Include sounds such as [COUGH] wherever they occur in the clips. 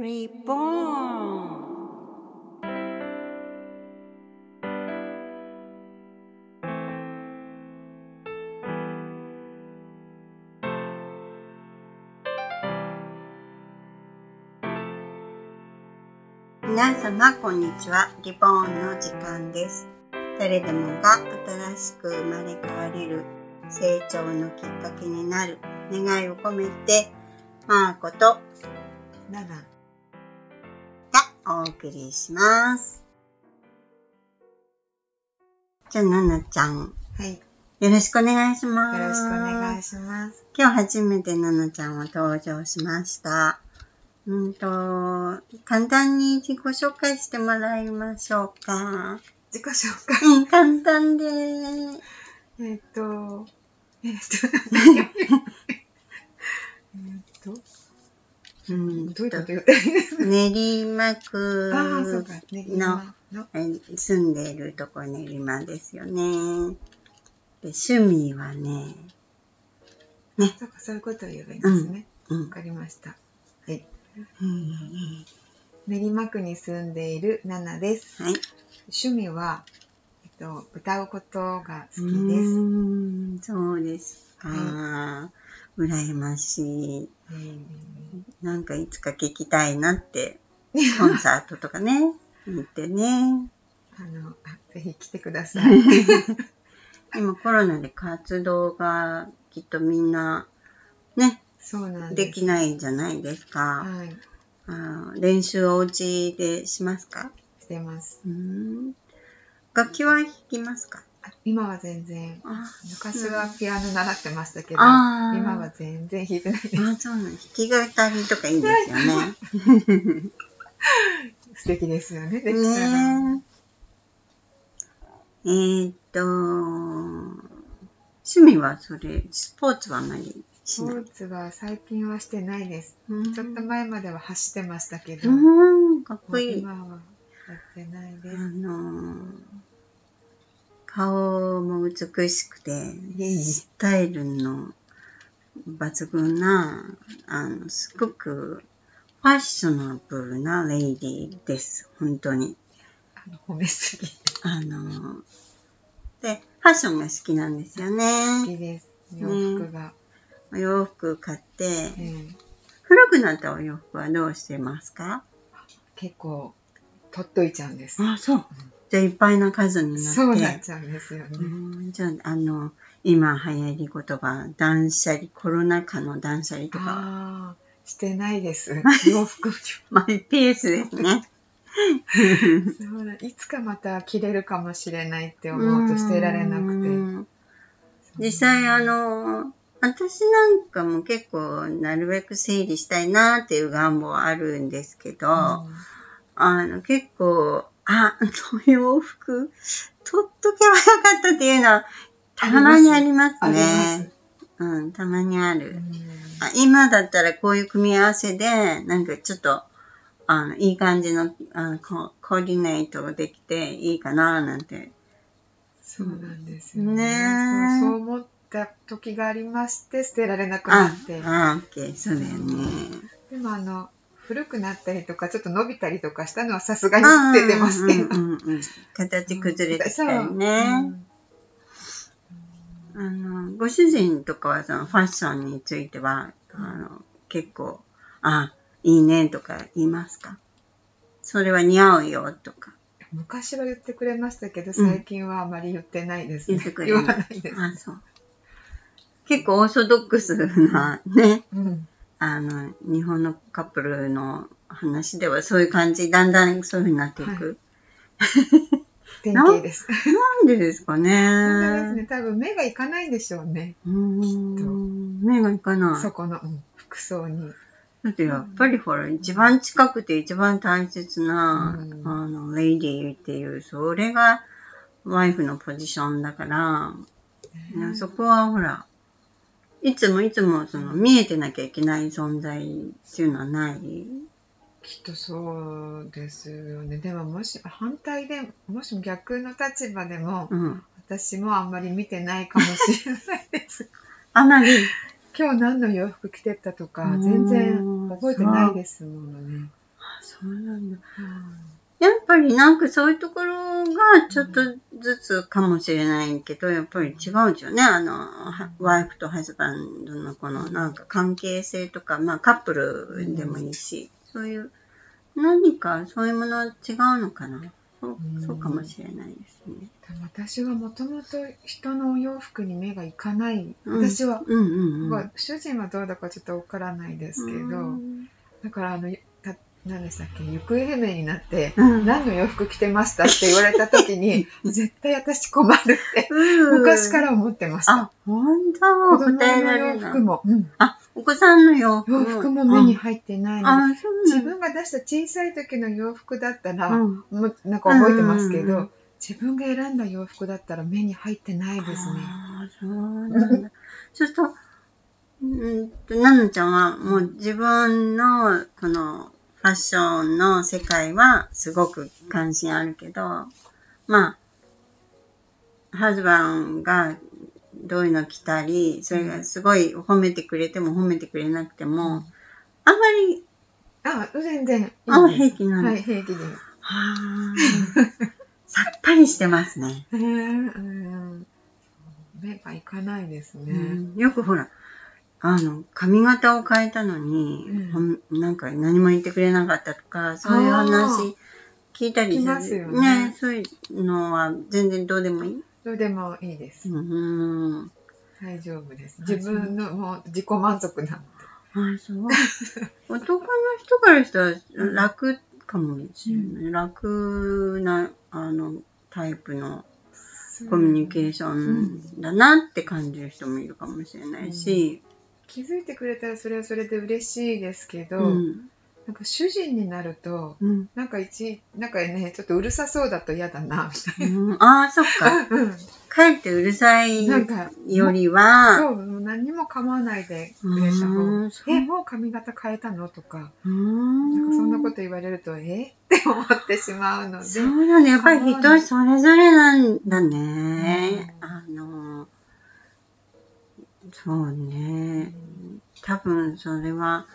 Reborn 皆様こんにちは。リボーンの時間です。誰でもが新しく生まれ変われる成長のきっかけになる願いを込めてマーコとナナお送りします。じゃあ、ななちゃん、はい、よよろしくお願いします。ろしくお願いします。今日初めてななちゃんは登場しました。うんと、簡単に自己紹介してもらいましょうか。自己紹介？うん、簡単で。えっと、えっと、[LAUGHS] えっと、うんどういったらいいですか練馬区の住んでいるとこ練馬ですよね。で趣味はね、そうか、そういうことを言えばいいんですね。わ、うん。かりました。はい。うん練馬区に住んでいるナナです。はい。趣味は、えっと、歌うことが好きうです。ーんそうですか。は羨ましい。えーなんかいつか聞きたいなって、コンサートとかね、[LAUGHS] 行ってね。あの、あぜひ来てください。[LAUGHS] 今コロナで活動がきっとみんなね、そうなんで。きないじゃないですか。はい、あー練習お家でしますか？してます。うーん楽器は弾きますか？あ今は全然あ昔はピアノ習ってましたけど、あー今は全然弾いてないです。あそうなん弾き語りとかいいですよね。[LAUGHS] 素敵ですよね。できたら。ねえ。えーっと、趣味はそれ、スポーツはあまりスしない？ポーツは最近はしてないです。うんちょっと前までは走ってましたけど、うもん、かっこういい。今はやってないであす。のー、顔も美しくて、いえいえスタイルの抜群な、あの、すごくファッショナブルなレイディーです。本当に。あの褒めすぎ。あの、で、ファッションが好きなんですよ好ね。きです。洋服が。お洋服買って、ええ古くなったお洋服はどうしてますか？結構取っといちゃうんです。あ、そう。じゃあいっぱいな数になって。そうなっちゃうんですよね。うんじゃあ、あの、今流行り言葉、断捨離、コロナ禍の断捨離とか、してないです。[LAUGHS] 洋服。マイペースですね。そうだいつかまた着れるかもしれないって思うと捨てられなくて。うん実際、あの、私なんかも結構なるべく整理したいなっていう願望はあるんですけど、あの結構、あ、あの洋服、取っとけばよかったっていうのは、たまにありますありますね。うん、たまにある。うんあ今だったらこういう組み合わせで、なんかちょっと、あの、いい感じの、あのココーディネートできていいかななんて。そうなんですよね。ねえそうそう思った時がありまして、捨てられなくなあって、。あ、オッケー、そうだよね。でもあの、古くなったりとか、ちょっと伸びたりとかしたのはさすがに捨ててますけど。うんうんうんうん形崩れてきたりね。うんあの、ご主人とかはそのファッションについては、あの、結構、あ、いいねとか言いますか？それは似合うよとか。昔は言ってくれましたけど、最近はあまり言ってないですね。言ってくれないです。あ、そう。結構オーソドックスなね、うんあの、日本のカップルの話ではそういう感じ、だんだんそういうふうになっていく。典型です。なんでですかそうですね。ね。多分目がいかないんでしょうね。うーん、目がいかない。そこの、うん服装に。だってやっぱりほら、一番近くて一番大切な、うんあの、レイディーっていう、それがワイフのポジションだから、ねそこはほら、いつもいつもその見えてなきゃいけない存在っていうのはない？きっとそうですよね。でももし反対で、もし逆の立場でも、うん。私もあんまり見てないかもしれないです。[LAUGHS] あまり、今日何の洋服着てったとかう、ん全然覚えてないですものね。そうなんだ。やっぱりなんかそういうところがちょっとずつかもしれないけど、やっぱり違うんですよね。あの、はワイフとハズバンドのこのなんか関係性とか、まあカップルでもいいし、そういう何かそういうものは違うのかな。そううんそうかもしれないですね。私はもともと人のお洋服に目がいかない。うん私は、うんうんうん。まあ主人はどうだかちょっとわからないですけど、うんだからあの、た何でしたっけ、行方不明になって、うん。何の洋服着てましたって言われた時に、[LAUGHS] 絶対私困るって、昔から思ってました。あ、本当？子供答えの洋服。も、うん。あ、お子さんの洋服。洋服も目に入ってないの自分が出した小さい時の洋服だったら、うん。なんか覚えてますけど、うん自分が選んだ洋服だったら目に入ってないですね。ああ、そうなんだ。[LAUGHS] そうすると、うんと、なのちゃんはもう自分のこのファッションの世界はすごく関心あるけど、まあ、ハズバンがどういうの着たり、それがすごい褒めてくれても褒めてくれなくても、あんまり、あ、全然。あ平気なんだはい、平気です。はあ、さっぱりしてますね。へえうん目がいかないですね。うんよくほら、あの、髪型を変えたのに、うんなんか何も言ってくれなかったとか、そういう話聞いたりすよねそういうのは全然どうでもいいどうでもいいです。うん。大丈夫です。あ自分のもう自己満足なのあ、そう。男の人からしたら楽かもしれない。楽な、あの、タイプので。コミュニケーションだなって感じる人もいるかもしれないし、気づいてくれたらそれはそれで嬉しいですけど、うん。なんか主人になると、うん。なんか一、なんかね、ちょっとうるさそうだと嫌だな、みたいうんああ、そっか。な。うん。かえってうるさいよりは、そう、もう何にも構わないでくれたう方え、もう髪型変えたの？とか、なんかそんなことと言われると、え？[LAUGHS] って思ってしまうので、そうだ。やっぱり人それぞれなんだね。うんあの、そうね。多分それは、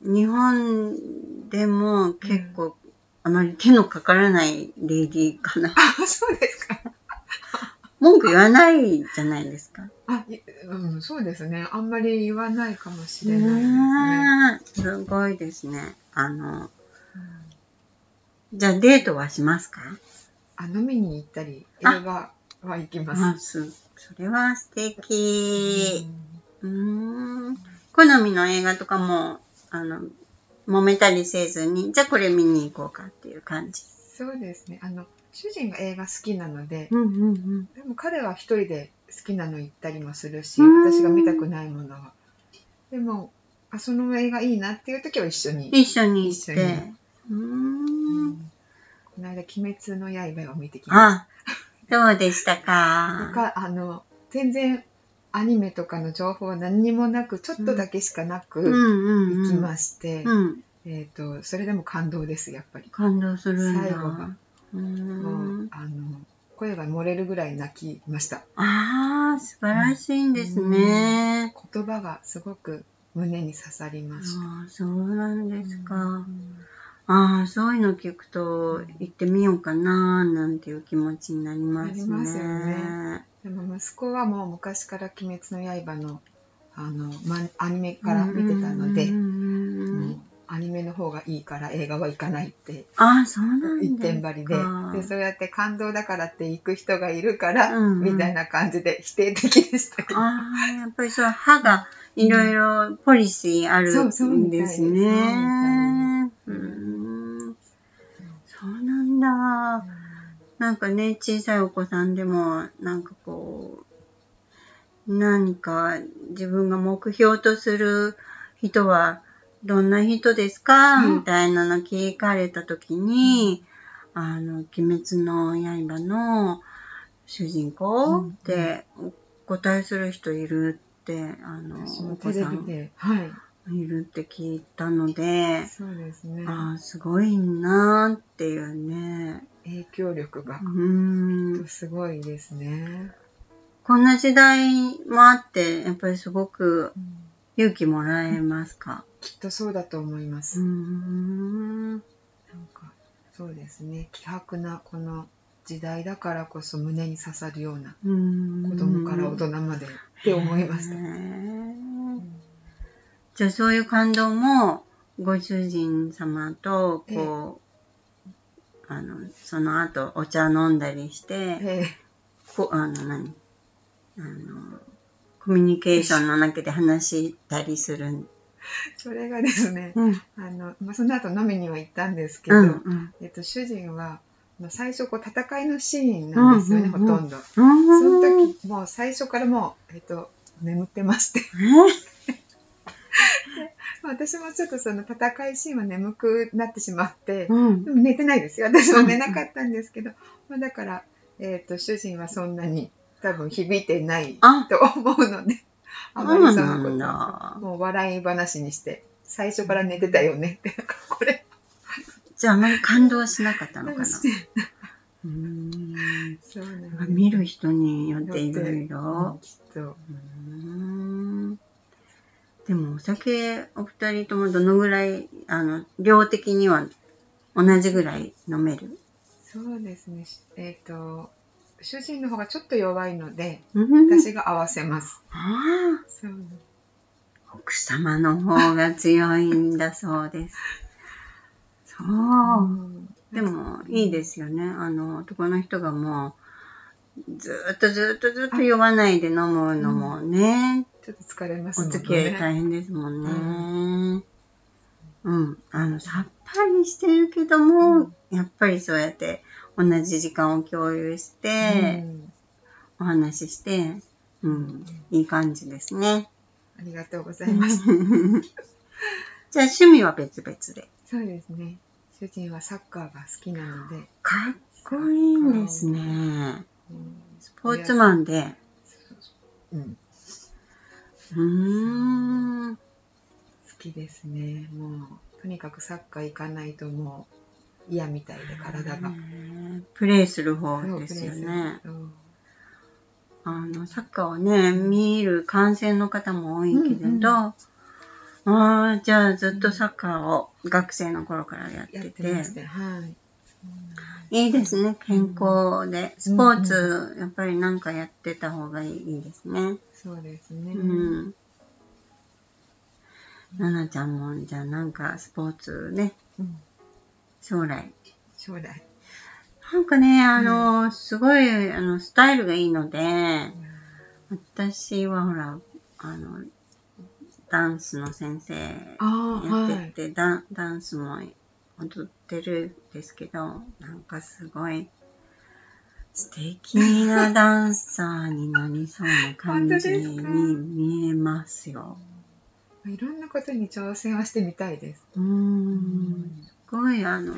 日本でも結構、あまり手のかからないレディーかな。あ、そうですか。文句言わないじゃないですか。あ、いうん、そうですね。あんまり言わないかもしれないですね。すごいですね。あの、うんじゃあデートはしますか？あ、飲みに行ったり、映あ画は行きますそれは素敵。うん。好みの映画とかも、あの、揉めたりせずに、じゃあこれ見に行こうかっていう感じ。そうですね。あの、主人が映画好きなので、うんうんうん。でも彼は一人で好きなの行ったりもするし、うん私が見たくないものは。でも、あ、その映画いいなっていう時は一緒に。一緒に行って。一緒にうんこの間、鬼滅の刃を見てきました。あ、どうでしたなんかか、あの、全然アニメとかの情報は何にもなく、ちょっとだけしかなくうんうんうん。行きまして、うん。えっ、と、それでも感動です、やっぱり。感動する。最後が。うー。もうんあの、声が漏れるぐらい泣きました。ああ、素晴らしいんですね。言葉がすごく胸に刺さりました。ああ、そうなんですか。うんああ、そういうの聞くと行ってみようかななんていう気持ちになりますね。すよねでも息子はもう昔から「鬼滅の刃の」あの、ま、アニメから見てたので、アニメの方がいいから映画は行かないってああ、そうなんだ。一点張りででそうやって感動だからって行く人がいるから、うんうんみたいな感じで否定的でしたけど。ああ、やっぱりそう、歯がいろいろポリシーあるそうそうんみたいでですすね。うなんかね、小さいお子さんでも、なんかこう、何か自分が目標とする人はどんな人ですか、うんみたいなの聞かれたときに、あの、鬼滅の刃の主人公うんってお答えする人いるって、あの、お子さんはい、いるって聞いたので、そうですね。ああ、すごいなーっていうね。影響力が。すごいですね。こんな時代もあって、やっぱりすごく勇気もらえますか？きっとそうだと思います。うん。なんかそうですね。希薄なこの時代だからこそ胸に刺さるようなうん。子供から大人までって思いました。じゃあそういう感動もご主人様とこう、あのその後お茶飲んだりして、ええ。こあの何？あのコミュニケーションの中で話したりする。んそれがですね、うん。あのまあ、その後飲みには行ったんですけど、うんうん。えっと、主人はまあ最初こう戦いのシーンなんですよね、うんうんうん。ほとんど。うんその時もう最初からもう、えっと、眠ってまして。まあ [LAUGHS] 私もちょっとその戦いシーンは眠くなってしまって、うん。でも寝てないですよ。私は寝なかったんですけど、まあ、だから、えっと主人はそんなに多分響いてないあ。と思うのであまりそのこともう笑い話にして最初から寝てたよねってなんかこれ。じゃああまり感動しなかったのかな。うーん。そうなんですまあ見る人によっていろいうんろきっと。うーんでもお酒お二人ともどのぐらいあの量的には同じぐらい飲める？そうですね。えっ、と主人の方がちょっと弱いのでうん。私が合わせます、ああそう奥様の方が強いんだそうです。そう。うん。でもいいですよね。あの男の人がもうずーっとずーっとずっと酔わないで飲むのもね、ちょっと疲れます。おもんね付き合い大変ですもんね。うん、あのさっぱりしてるけども、やっぱりそうやって同じ時間を共有して、うん。お話しして、うん、いい感じですね。ありがとうございます。[LAUGHS] じゃあ趣味は別々で。そうですね。主人はサッカーが好きなので、かっこいいんですね。うん。スポーツマンで。うん、うーん。好きですねもうとにかくサッカー行かないともう嫌みたいで体が。プレイする方ですよね。あの、サッカーをね、見る観戦の方も多いけれど、うんうんああ、じゃあずっとサッカーを学生の頃からやっててはい。いいですね、健康で。スポーツ、やっぱりなんかやってた方がいいですね。そうですね。うん。ななちゃんも、じゃあなんかスポーツね、うん将来。将来。なんかね、あの、すごい、あの、スタイルがいいので、私はほら、あの、ダンスの先生やはい。ってて、ダンダンスも踊ってるんですけど、なんかすごい素敵なダンサーになりそうな感じに見えますよ。いろんなことに挑戦はしてみたいです。うーん、すごいあの、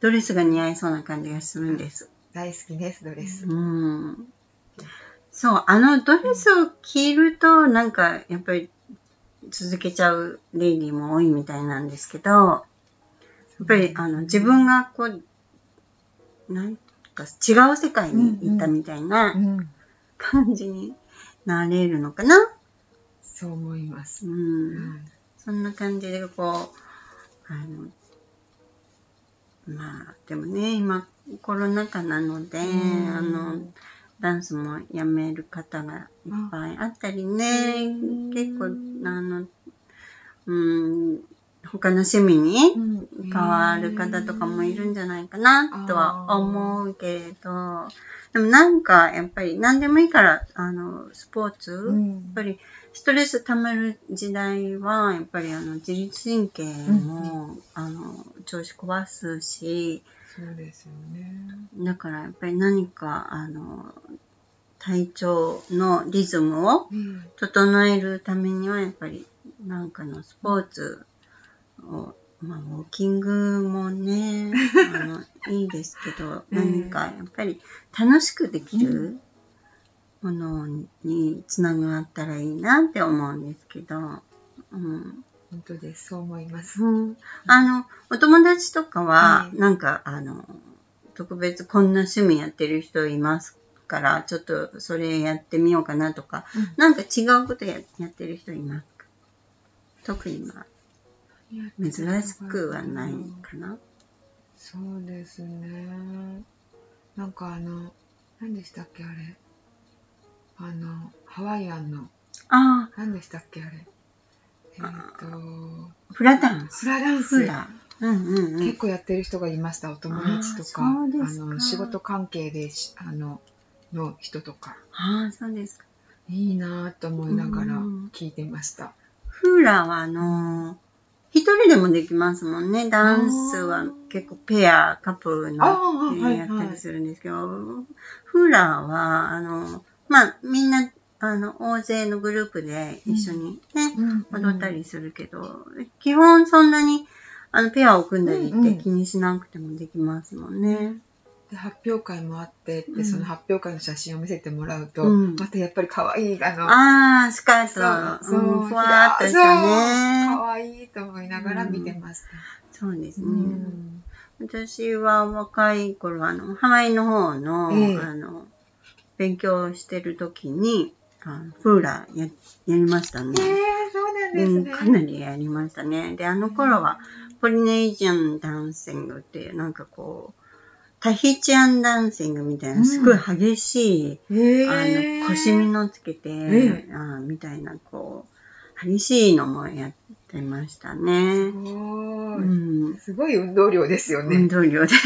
ドレスが似合いそうな感じがするんです。大好きです、ドレス。うん。そう、あのドレスを着ると、なんか、やっぱり続けちゃうレディーも多いみたいなんですけど、やっぱり、あの、自分がこう、なんか違う世界に行ったみたいなうん。感じになれるのかな？そう思います。うん。はいそんな感じで、こう、あの、まあ、でもね、今、コロナ禍なので、うんあの、ダンスもやめる方がいっぱいあったりね、うん結構、あの、うん、他の趣味に変わる方とかもいるんじゃないかなとは思うけれど、でもなんか、やっぱり何でもいいから、あの、スポーツ、うん。やっぱりストレス溜まる時代はやっぱりあの自律神経も、あの調子壊すし。そうですよね。だからやっぱり何かあの体調のリズムをうん。整えるためにはやっぱりなんかのスポーツを、まあ、ウォーキングもね [LAUGHS] あのいいですけどええ何かやっぱり楽しくできるものにつながったらいいなって思うんですけど、うん。本当です。そう思います。うん、あのお友達とかははい。なんかあの特別こんな趣味やってる人いますからちょっとそれやってみようかなとか、うん。なんか違うことややってる人いますか？特にまあ珍しくはないかな。そうですね。なんかあの、何でしたっけあれ。あの、ハワイアンの、あ何でしたっけあれ。えっ、と、あ、フラダンス。フラダンス。フラ。うんうんうん。結構やってる人がいました、お友達とか。あの、仕事関係でし、あの、の人とか。ああ、そうですか。いいなぁと思いながらうん聞いてました。フーラはあの一人でもできますもんね。ダンスは結構ペア、カップルの。やったりするんですけど、フーラーは、あの、まあ、みんな、あの、大勢のグループで一緒にね、うん踊ったりするけど、基本そんなに、あの、ペアを組んだりってうんうん気にしなくてもできますもんね。で発表会もあってで、うんその発表会の写真を見せてもらうと、うんまたやっぱり可愛いあのああ、スカート、そううんふわーっとしたね。可愛いと思いながら見てました。そうですね。うん私は若い頃、あの、ハワイの方の、ええあの、勉強してる時に、あのフーラーややりましたね。えー、そうなんですうん、ね。かなりやりましたね。で、あの頃は、ポリネージャンダンシングっていう、なんかこう、タヒチアンダンシングみたいな、すごい激しい、えー、あの、腰みのつけて、えあみたいな、こう、激しいのもやってましたね。すごういん。すごい運動量ですよ運ね。動量で。[LAUGHS]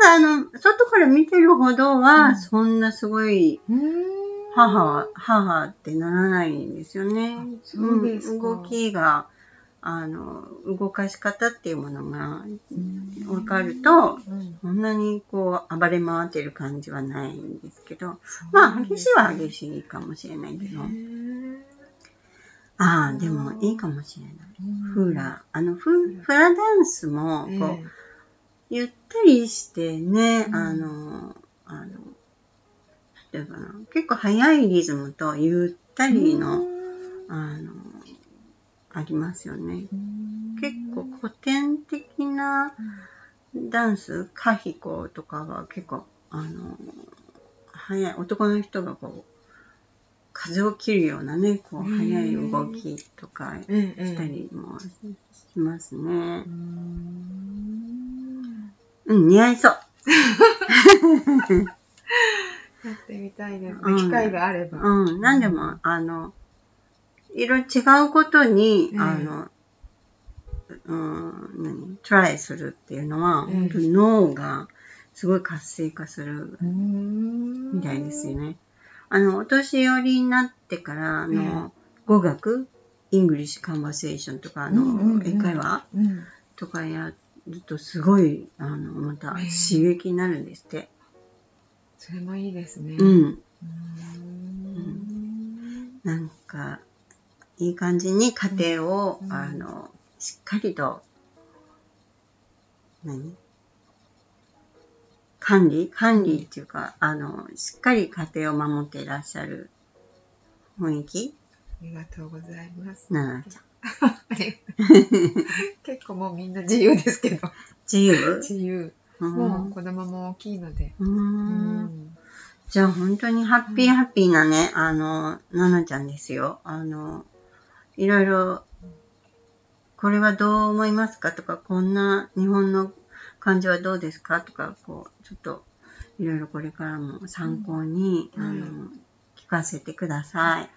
ただ、あの、外から見てるほどうは、んそんなすごい、うん母、母ってならないんですよね。あそうですかん動きが、あの、動かし方っていうものが分かると、うん。そんなにこう暴れ回ってる感じはないんですけど、まあ激しいは激しいかもしれないけど、ああ、でもいいかもしれない。フーラー。あの、フフラダンスも、えこう、ゆったりしてね、うん。あの、あの、例えばな、結構速いリズムとゆったりの、あの、ありますよね。結構古典的なダンス、カヒコとかは結構、あの、速い、男の人がこう、風を切るようなね、こう、うん速い動きとかしたりもしますねう。んうん、似合いそう。[LAUGHS] やってみたいですね。うん機会があれば。うん、なんでも、あの、いろいろ違うことに、うんあの、うん、何？トライするっていうのは、うん本当に脳がすごい活性化するうん。みたいですよね。あの、お年寄りになってから、あの、語学、 English conversation とか、あの、英会話？うん。とかやると、すごい、あの、また刺激になるんですって。それもいいですね。うん。うん。なんか、いい感じに家庭を、うんあの、しっかりと、何？管理？管理っていうか、あの、しっかり家庭を守っていらっしゃる雰囲気？ありがとうございます。ななちゃん。[LAUGHS] 結構もうみんな自由ですけど。自由？自由。うんもう子供も大きいので。ううんんじゃあ本当にハッピーハッピーなね、あの、ななちゃんですよ。あの、いろいろ、これはどう思いますかとか、こんな日本の感じはどうですか？とか、こう、ちょっと、いろいろこれからも参考に、うんあの、聞かせてください。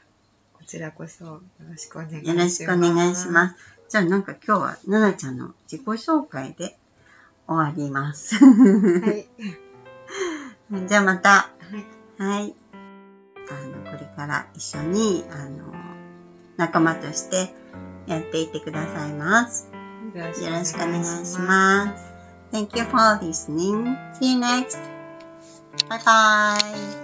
こちらこそよろしくお願いします。よろしくお願いします。じゃあなんか今日はななちゃんの自己紹介で終わります。す。はい。[LAUGHS] じゃあまた。はい。はい。あの、これから一緒に、あの、仲間としてやっていってくださいます。よろしくお願いします。Thank you for listening. See you next. Bye bye.